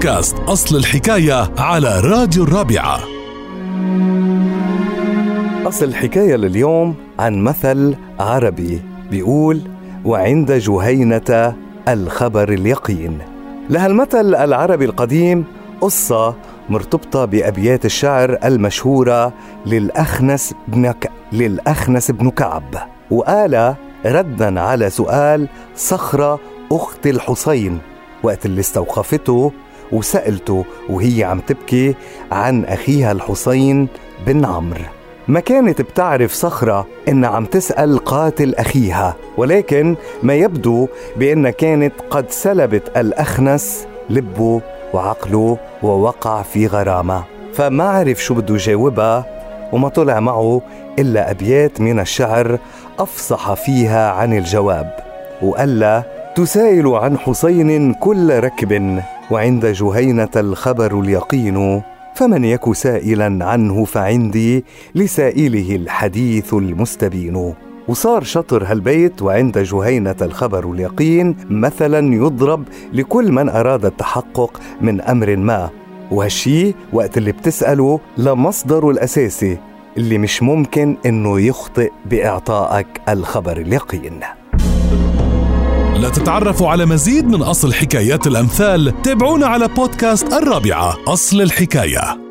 بودكاست أصل الحكاية على راديو الرابعة. أصل الحكاية لليوم عن مثل عربي بيقول وعند جهينة الخبر اليقين لها المثل العربي القديم قصة مرتبطة بأبيات الشعر المشهورة للأخنس بن ك... للأخنس بن كعب وقال ردا على سؤال صخرة أخت الحسين وقت اللي استوقفته وسألته وهي عم تبكي عن أخيها الحسين بن عمرو. ما كانت بتعرف صخرة إنها عم تسأل قاتل أخيها ولكن ما يبدو بأنها كانت قد سلبت الأخنس لبه وعقله ووقع في غرامة. فما عرف شو بده يجاوبها وما طلع معه إلا أبيات من الشعر أفصح فيها عن الجواب وقال تسائل عن حسين كل ركب. وعند جهينة الخبر اليقين فمن يك سائلا عنه فعندي لسائله الحديث المستبين. وصار شطر هالبيت وعند جهينة الخبر اليقين مثلا يضرب لكل من أراد التحقق من أمر ما. وهالشي وقت اللي بتسأله لمصدره الأساسي اللي مش ممكن إنه يخطئ بإعطائك الخبر اليقين. لتتعرفوا على مزيد من أصل حكايات الأمثال تابعونا على بودكاست الرابعة أصل الحكاية.